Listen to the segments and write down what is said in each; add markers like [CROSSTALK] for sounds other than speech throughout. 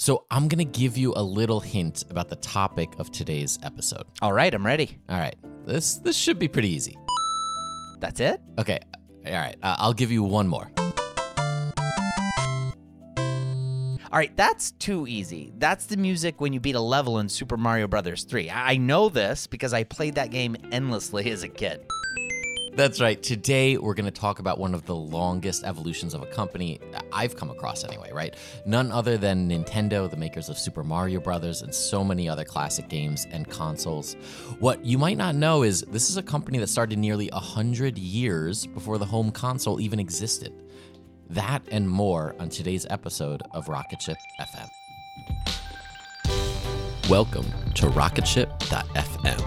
So I'm going to give you a little hint about the topic of today's episode. All right, I'm ready. All right. This this should be pretty easy. That's it? Okay. All right. Uh, I'll give you one more. All right, that's too easy. That's the music when you beat a level in Super Mario Brothers 3. I I know this because I played that game endlessly [LAUGHS] as a kid. That's right. Today, we're going to talk about one of the longest evolutions of a company I've come across, anyway, right? None other than Nintendo, the makers of Super Mario Brothers and so many other classic games and consoles. What you might not know is this is a company that started nearly 100 years before the home console even existed. That and more on today's episode of Rocketship FM. Welcome to RocketShip.fm.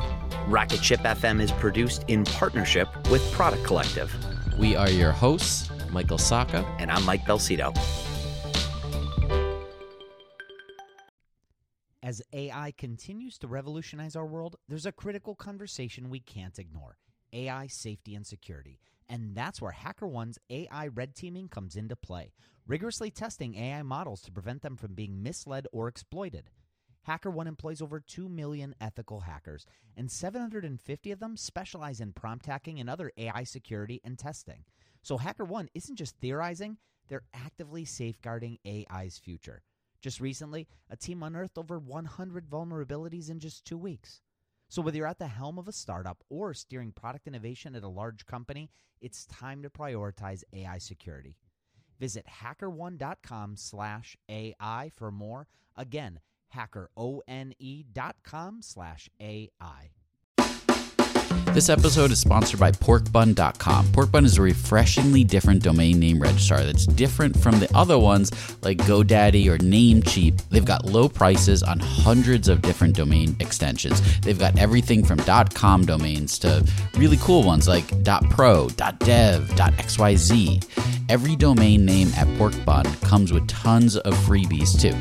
Rocket Ship FM is produced in partnership with Product Collective. We are your hosts, Michael Sacca. And I'm Mike Belsito. As AI continues to revolutionize our world, there's a critical conversation we can't ignore AI safety and security. And that's where HackerOne's AI red teaming comes into play, rigorously testing AI models to prevent them from being misled or exploited. HackerOne employs over 2 million ethical hackers, and 750 of them specialize in prompt hacking and other AI security and testing. So HackerOne isn't just theorizing, they're actively safeguarding AI's future. Just recently, a team unearthed over 100 vulnerabilities in just two weeks. So whether you're at the helm of a startup or steering product innovation at a large company, it's time to prioritize AI security. Visit hackerone.com slash AI for more. Again, hackerone.com slash AI. This episode is sponsored by porkbun.com. Porkbun is a refreshingly different domain name registrar that's different from the other ones like GoDaddy or Namecheap. They've got low prices on hundreds of different domain extensions. They've got everything from .com domains to really cool ones like .pro, .dev, .xyz. Every domain name at Porkbun comes with tons of freebies too,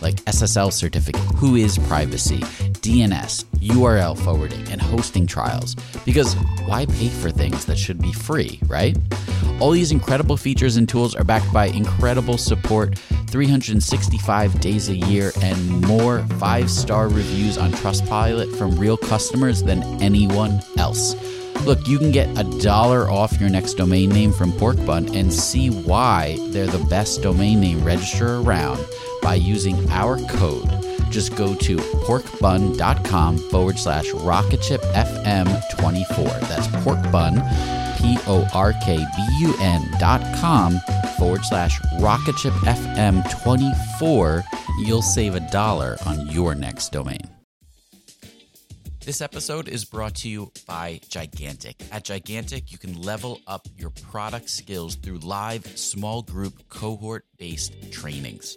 like SSL certificate, WHOIS privacy, DNS, URL forwarding, and hosting trials. Because why pay for things that should be free, right? All these incredible features and tools are backed by incredible support, 365 days a year, and more five star reviews on Trustpilot from real customers than anyone else. Look, you can get a dollar off your next domain name from Porkbun and see why they're the best domain name registrar around by using our code. Just go to porkbun.com forward slash rocketshipfm24. That's porkbun, P O R K B U N dot com forward slash rocketshipfm24. You'll save a dollar on your next domain. This episode is brought to you by Gigantic. At Gigantic, you can level up your product skills through live small group cohort based trainings.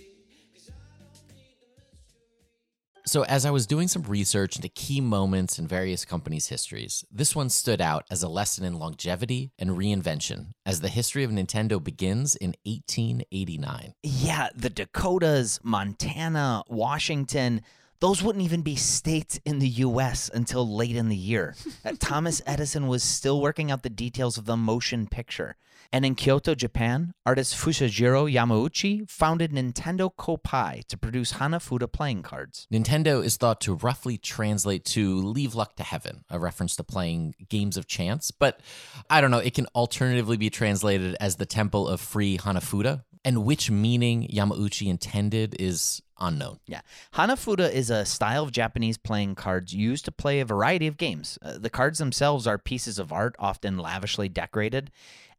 So, as I was doing some research into key moments in various companies' histories, this one stood out as a lesson in longevity and reinvention as the history of Nintendo begins in 1889. Yeah, the Dakotas, Montana, Washington, those wouldn't even be states in the US until late in the year. [LAUGHS] Thomas Edison was still working out the details of the motion picture. And in Kyoto, Japan, artist Fusajiro Yamauchi founded Nintendo Koppai to produce Hanafuda playing cards. Nintendo is thought to roughly translate to leave luck to heaven, a reference to playing games of chance, but I don't know, it can alternatively be translated as the temple of free Hanafuda, and which meaning Yamauchi intended is unknown. Yeah. Hanafuda is a style of Japanese playing cards used to play a variety of games. Uh, the cards themselves are pieces of art, often lavishly decorated.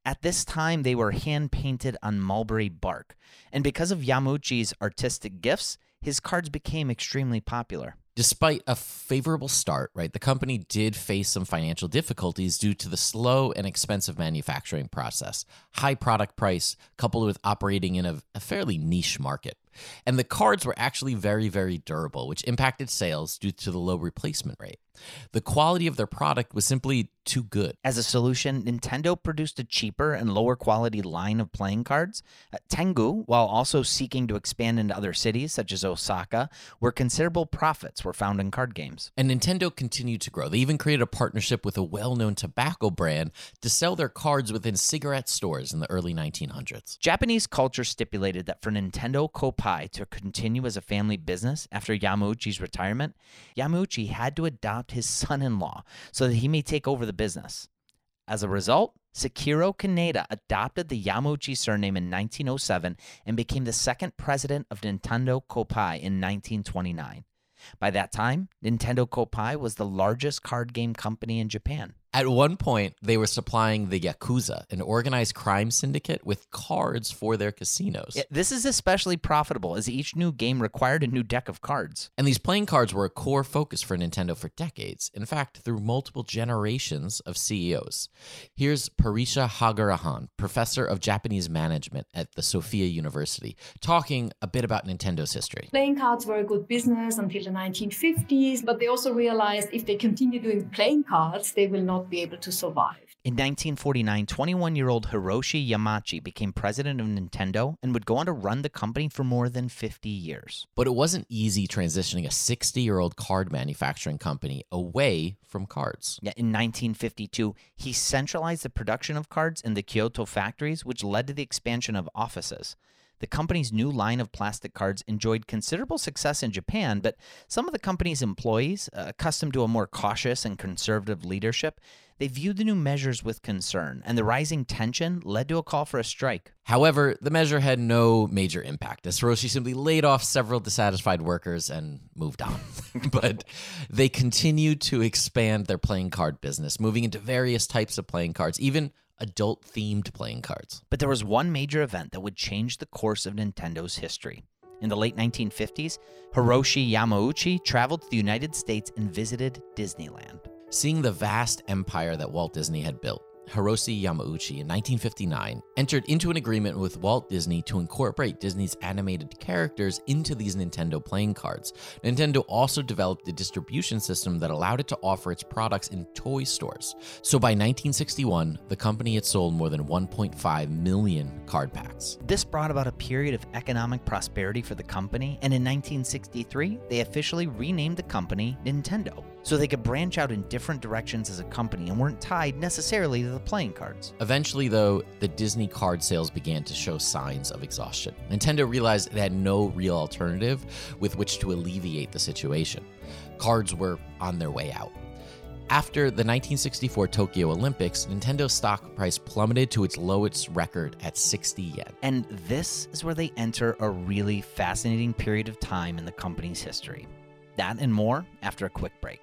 At this time, they were hand painted on mulberry bark. And because of Yamauchi's artistic gifts, his cards became extremely popular. Despite a favorable start, right, the company did face some financial difficulties due to the slow and expensive manufacturing process, high product price, coupled with operating in a, a fairly niche market. And the cards were actually very, very durable, which impacted sales due to the low replacement rate. The quality of their product was simply too good. As a solution, Nintendo produced a cheaper and lower quality line of playing cards. Uh, Tengu, while also seeking to expand into other cities such as Osaka, where considerable profits were found in card games. And Nintendo continued to grow. They even created a partnership with a well known tobacco brand to sell their cards within cigarette stores in the early 1900s. Japanese culture stipulated that for Nintendo Koppai to continue as a family business after Yamauchi's retirement, Yamauchi had to adopt his son in law so that he may take over the business. As a result, Sekiryo Kaneda adopted the Yamauchi surname in 1907 and became the second president of Nintendo Koppai in 1929. By that time, Nintendo Koppai was the largest card game company in Japan. At one point, they were supplying the Yakuza, an organized crime syndicate, with cards for their casinos. Yeah, this is especially profitable as each new game required a new deck of cards. And these playing cards were a core focus for Nintendo for decades. In fact, through multiple generations of CEOs. Here's Parissa Haghirian, professor of Japanese management at the Sophia University, talking a bit about Nintendo's history. Playing cards were a good business until the 1950s, but they also realized if they continue doing playing cards, they will not be able to survive. In 1949, 21 year old Hiroshi Yamauchi became president of Nintendo and would go on to run the company for more than 50 years. But it wasn't easy transitioning a 60 year old card manufacturing company away from cards. Yeah, in 1952, he centralized the production of cards in the Kyoto factories, which led to the expansion of offices. The company's new line of plastic cards enjoyed considerable success in Japan, but some of the company's employees, uh, accustomed to a more cautious and conservative leadership, they viewed the new measures with concern, and the rising tension led to a call for a strike. However, the measure had no major impact, as Hiroshi simply laid off several dissatisfied workers and moved on. [LAUGHS] but they continued to expand their playing card business, moving into various types of playing cards, even adult themed playing cards. But there was one major event that would change the course of Nintendo's history. In the late 1950s, Hiroshi Yamauchi traveled to the United States and visited Disneyland. Seeing the vast empire that Walt Disney had built, Hiroshi Yamauchi in 1959 entered into an agreement with Walt Disney to incorporate Disney's animated characters into these Nintendo playing cards. Nintendo also developed a distribution system that allowed it to offer its products in toy stores. So by 1961, the company had sold more than 1.5 million card packs. This brought about a period of economic prosperity for the company, and in 1963, they officially renamed the company Nintendo so they could branch out in different directions as a company and weren't tied necessarily the playing cards. Eventually, though, the Disney card sales began to show signs of exhaustion. Nintendo realized it had no real alternative with which to alleviate the situation. Cards were on their way out. After the 1964 Tokyo Olympics, Nintendo's stock price plummeted to its lowest record at 60 yen. And this is where they enter a really fascinating period of time in the company's history. That and more after a quick break.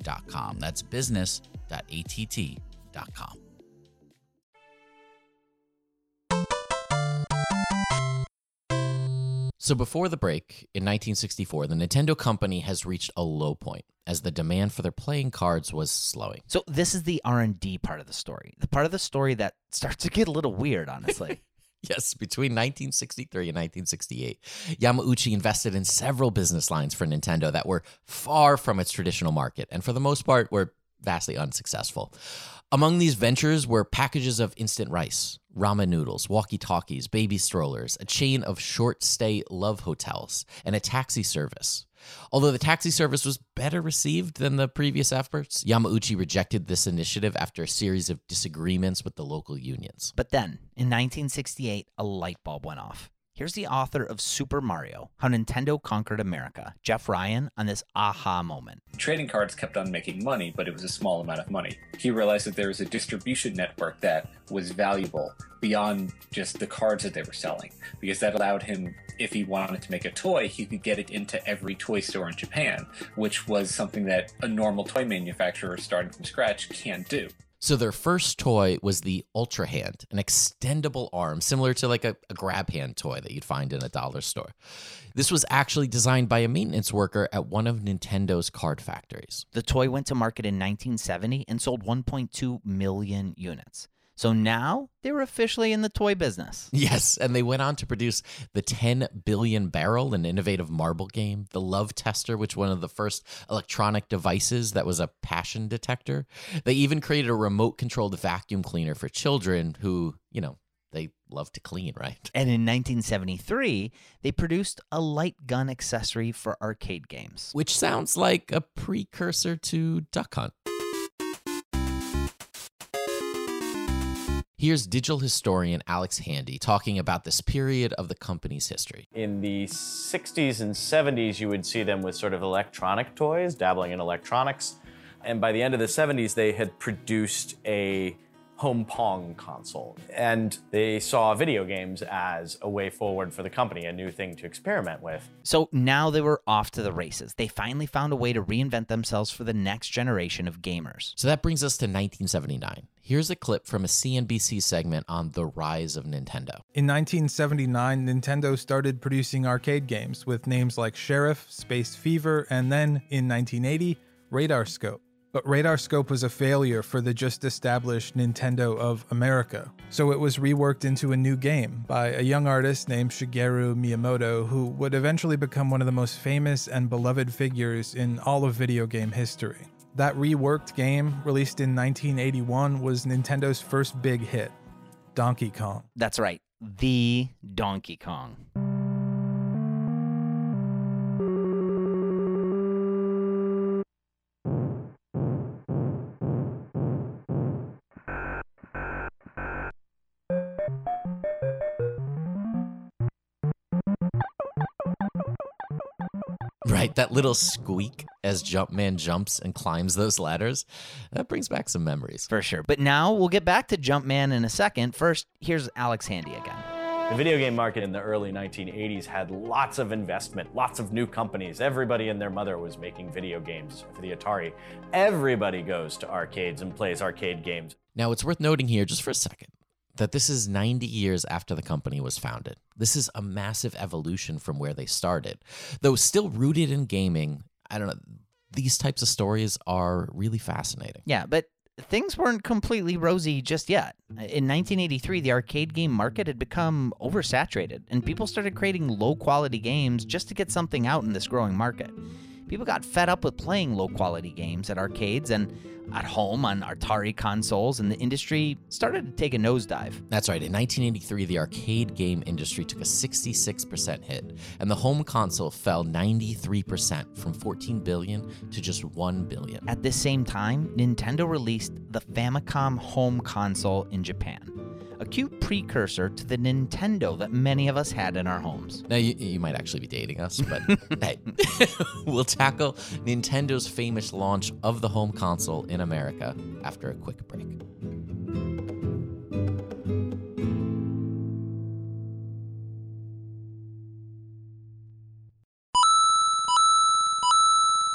business.att.com. That's business.att.com. So before the break, in 1964, the Nintendo company has reached a low point as the demand for their playing cards was slowing. So this is the R&D part of the story. The part of the story that starts to get a little weird, honestly. Yes, between 1963 and 1968, Yamauchi invested in several business lines for Nintendo that were far from its traditional market and for the most part were vastly unsuccessful. Among these ventures were packages of instant rice, ramen noodles, walkie talkies, baby strollers, a chain of short stay love hotels, and a taxi service. Although the taxi service was better received than the previous efforts, Yamauchi rejected this initiative after a series of disagreements with the local unions. But then, in 1968, a light bulb went off. Here's the author of Super Mario How Nintendo Conquered America, Jeff Ryan, on this aha moment. Trading cards kept on making money, but it was a small amount of money. He realized that there was a distribution network that was valuable beyond just the cards that they were selling, because that allowed him, if he wanted to make a toy, he could get it into every toy store in Japan, which was something that a normal toy manufacturer starting from scratch can't do. So their first toy was the Ultra Hand, an extendable arm similar to like a, a, grab hand toy that you'd find in a dollar store. This was actually designed by a maintenance worker at one of Nintendo's card factories. The toy went to market in 1970 and sold 1.2 million units. So now they were officially in the toy business. Yes, and they went on to produce the 10 billion barrel, an innovative marble game, the Love Tester, which one of the first electronic devices that was a passion detector. They even created a remote controlled vacuum cleaner for children who, you know, they love to clean, right? And in 1973, they produced a light gun accessory for arcade games, which sounds like a precursor to Duck Hunt. Here's digital historian Alex Handy talking about this period of the company's history. In the 60s and 70s, you would see them with sort of electronic toys, dabbling in electronics. And by the end of the 70s, they had produced a home Pong console. And they saw video games as a way forward for the company, a new thing to experiment with. So now they were off to the races. They finally found a way to reinvent themselves for the next generation of gamers. So that brings us to 1979. Here's a clip from a CNBC segment on the rise of Nintendo. In 1979, Nintendo started producing arcade games with names like Sheriff, Space Fever, and then, in 1980, Radar Scope. But Radar Scope was a failure for the just established Nintendo of America, so it was reworked into a new game by a young artist named Shigeru Miyamoto, who would eventually become one of the most famous and beloved figures in all of video game history. That reworked game, released in 1981, was Nintendo's first big hit Donkey Kong. That's right, the Donkey Kong. Right, that little squeak as Jumpman jumps and climbs those ladders, that brings back some memories. For sure. But now we'll get back to Jumpman in a second. First, here's Alex Handy again. The video game market in the early 1980s had lots of investment, lots of new companies. Everybody and their mother was making video games for the Atari. Everybody goes to arcades and plays arcade games. Now, it's worth noting here, just for a second, that this is 90 years after the company was founded. This is a massive evolution from where they started. Though still rooted in gaming, I don't know, these types of stories are really fascinating. Yeah, but things weren't completely rosy just yet. In 1983, the arcade game market had become oversaturated, and people started creating low quality games just to get something out in this growing market. People got fed up with playing low quality games at arcades and at home on Atari consoles, and the industry started to take a nosedive. That's right. In 1983, the arcade game industry took a 66% hit, and the home console fell 93% from 14 billion to just 1 billion. At the same time, Nintendo released the Famicom home console in Japan a cute precursor to the Nintendo that many of us had in our homes. Now, you, you might actually be dating us, but [LAUGHS] hey, [LAUGHS] we'll tackle Nintendo's famous launch of the home console in America after a quick break.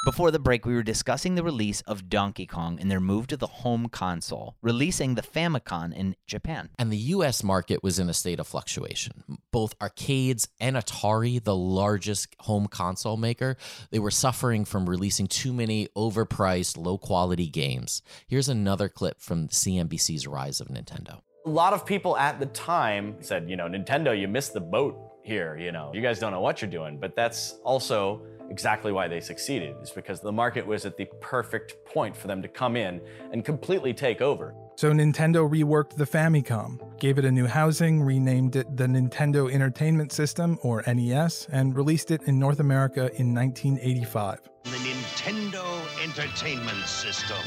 Before the break, we were discussing the release of Donkey Kong and their move to the home console, releasing the Famicom in Japan. And the US market was in a state of fluctuation. Both arcades and Atari, the largest home console maker, they were suffering from releasing too many overpriced, low quality games. Here's another clip from CNBC's Rise of Nintendo. A lot of people at the time said, you know, Nintendo, you missed the boat here, you know. You guys don't know what you're doing, but that's also exactly why they succeeded, is because the market was at the perfect point for them to come in and completely take over. So Nintendo reworked the Famicom, gave it a new housing, renamed it the Nintendo Entertainment System, or NES, and released it in North America in 1985. The Nintendo Entertainment System.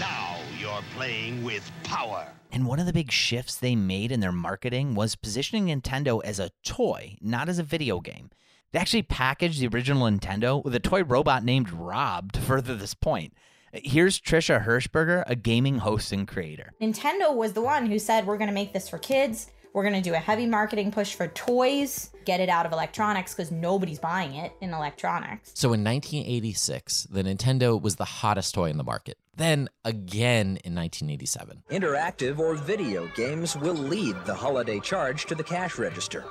Now you're playing with power. And one of the big shifts they made in their marketing was positioning Nintendo as a toy, not as a video game. They actually packaged the original Nintendo with a toy robot named Rob to further this point. Here's Trisha Hershberger, a gaming host and creator. Nintendo was the one who said, We're going to make this for kids. We're going to do a heavy marketing push for toys, get it out of electronics because nobody's buying it in electronics. So in 1986, the Nintendo was the hottest toy in the market. Then again in 1987. Interactive or video games will lead the holiday charge to the cash register.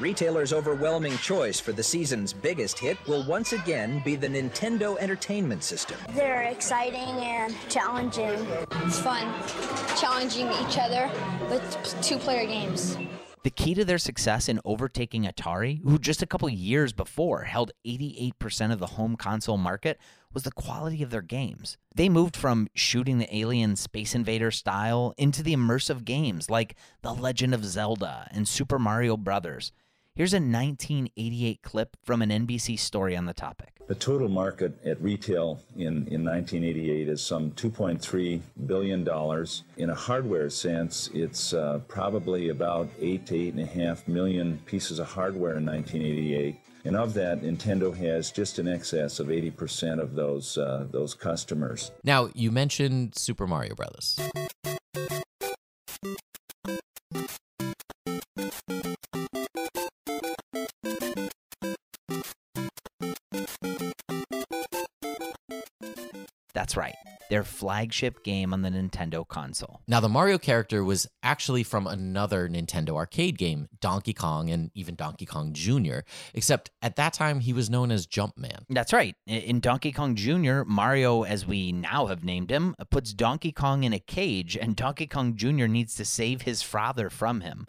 Retailers' overwhelming choice for the season's biggest hit will once again be the Nintendo Entertainment System. They're exciting and challenging. It's fun challenging each other with two player games. The key to their success in overtaking Atari, who just a couple years before held 88% of the home console market, was the quality of their games. They moved from shooting the alien Space Invader style into the immersive games like The Legend of Zelda and Super Mario Brothers. Here's a 1988 clip from an NBC story on the topic. The total market at retail in, in 1988 is some $2.3 billion. In a hardware sense, it's uh, probably about 8 to 8.5 million pieces of hardware in 1988. And of that, Nintendo has just in excess of 80% of those, uh, those customers. Now, you mentioned Super Mario Brothers. Their flagship game on the Nintendo console. Now, the Mario character was actually from another Nintendo arcade game, Donkey Kong and even Donkey Kong Jr., except at that time he was known as Jumpman. That's right. In Donkey Kong Jr., Mario, as we now have named him, puts Donkey Kong in a cage, and Donkey Kong Jr. needs to save his father from him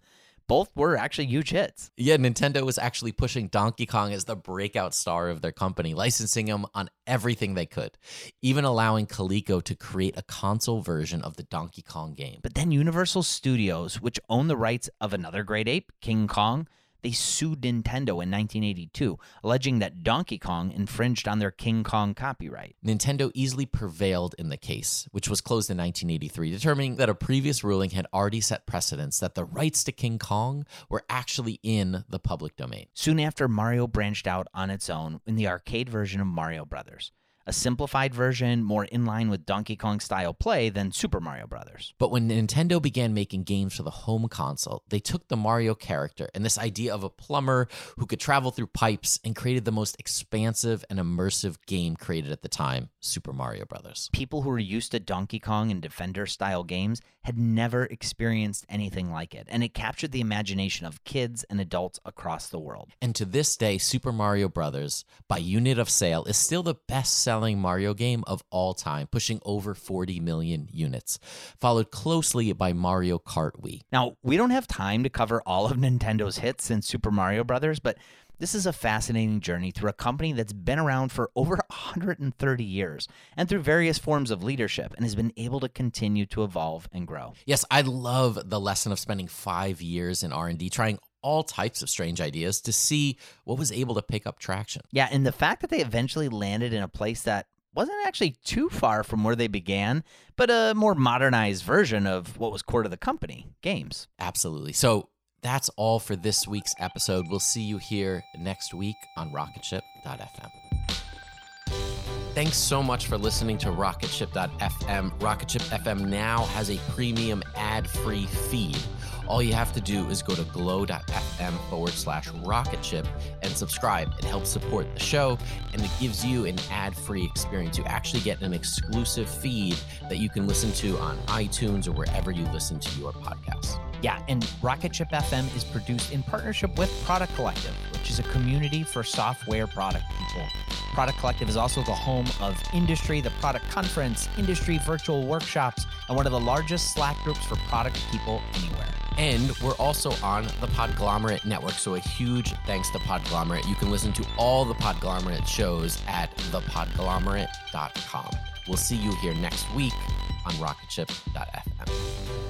both were actually huge hits. Yeah, Nintendo was actually pushing Donkey Kong as the breakout star of their company, licensing him on everything they could, even allowing Coleco to create a console version of the Donkey Kong game. But then Universal Studios, which owned the rights of another great ape, King Kong, they sued Nintendo in 1982, alleging that Donkey Kong infringed on their King Kong copyright. Nintendo easily prevailed in the case, which was closed in 1983, determining that a previous ruling had already set precedents that the rights to King Kong were actually in the public domain. Soon after, Mario branched out on its own in the arcade version of Mario Brothers a simplified version more in line with Donkey Kong style play than Super Mario Brothers. But when Nintendo began making games for the home console, they took the Mario character and this idea of a plumber who could travel through pipes and created the most expansive and immersive game created at the time, Super Mario Brothers. People who were used to Donkey Kong and Defender style games had never experienced anything like it, and it captured the imagination of kids and adults across the world. And to this day, Super Mario Brothers, by unit of sale, is still the best selling Mario game of all time, pushing over 40 million units, followed closely by Mario Kart Wii. Now, we don't have time to cover all of Nintendo's hits in Super Mario Brothers, but this is a fascinating journey through a company that's been around for over [LAUGHS] 130 years and through various forms of leadership and has been able to continue to evolve and grow. Yes, I love the lesson of spending 5 years in R&D trying all types of strange ideas to see what was able to pick up traction. Yeah, and the fact that they eventually landed in a place that wasn't actually too far from where they began, but a more modernized version of what was core to the company games. Absolutely. So that's all for this week's episode. We'll see you here next week on rocketship.fm. Thanks so much for listening to Rocketship.fm. Rocketship FM now has a premium ad free feed. All you have to do is go to glow.fm forward slash rocket rocketship and subscribe. It helps support the show and it gives you an ad free experience. You actually get an exclusive feed that you can listen to on iTunes or wherever you listen to your podcasts. Yeah, and Rocket Rocketship FM is produced in partnership with Product Collective, which is a community for software product people. Product Collective is also the home of Industry, the product conference, industry virtual workshops, and one of the largest Slack groups for product people anywhere. And we're also on the Podglomerate Network. So a huge thanks to Podglomerate. You can listen to all the Podglomerate shows at thepodglomerate.com. We'll see you here next week on rocketship.fm.